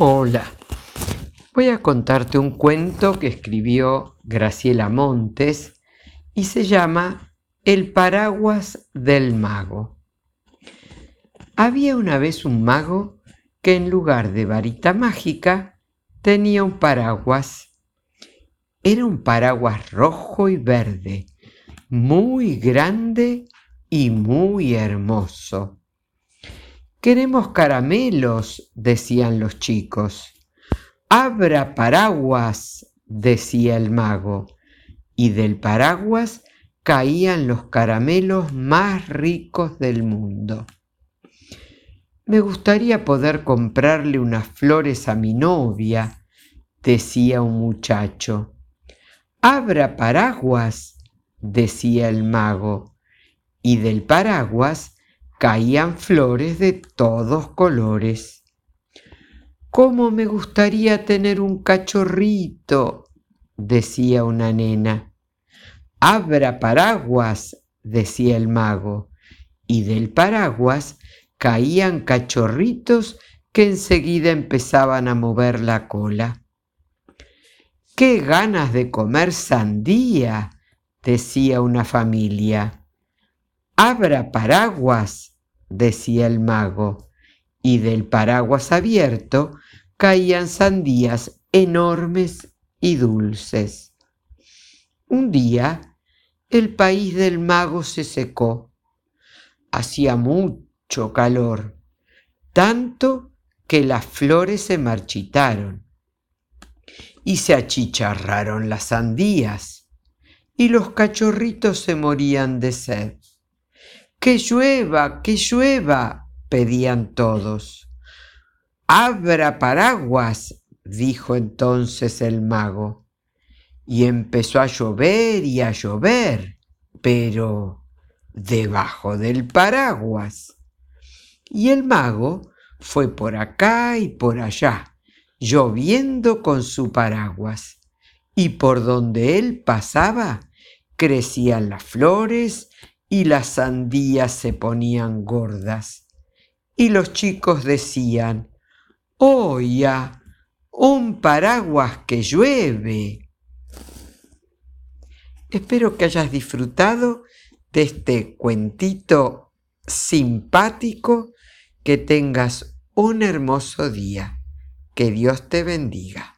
Hola, voy a contarte un cuento que escribió Graciela Montes y se llama El paraguas del mago. Había una vez un mago que en lugar de varita mágica tenía un paraguas. Era un paraguas rojo y verde, muy grande y muy hermoso. Queremos caramelos, decían los chicos. Abra paraguas, decía el mago, y del paraguas caían los caramelos más ricos del mundo. Me gustaría poder comprarle unas flores a mi novia, decía un muchacho. Abra paraguas, decía el mago, y del paraguas caían flores de todos colores. ¿Cómo me gustaría tener un cachorrito? decía una nena. Abra paraguas, decía el mago, y del paraguas caían cachorritos que enseguida empezaban a mover la cola. ¡Qué ganas de comer sandía! decía una familia. Abra paraguas, decía el mago, y del paraguas abierto caían sandías enormes y dulces. Un día el país del mago se secó. Hacía mucho calor, tanto que las flores se marchitaron y se achicharraron las sandías y los cachorritos se morían de sed. Que llueva, que llueva, pedían todos. Abra paraguas, dijo entonces el mago. Y empezó a llover y a llover, pero debajo del paraguas. Y el mago fue por acá y por allá, lloviendo con su paraguas. Y por donde él pasaba, crecían las flores y las sandías se ponían gordas. Y los chicos decían, ¡Oh ya! ¡Un paraguas que llueve! Espero que hayas disfrutado de este cuentito simpático, que tengas un hermoso día. Que Dios te bendiga.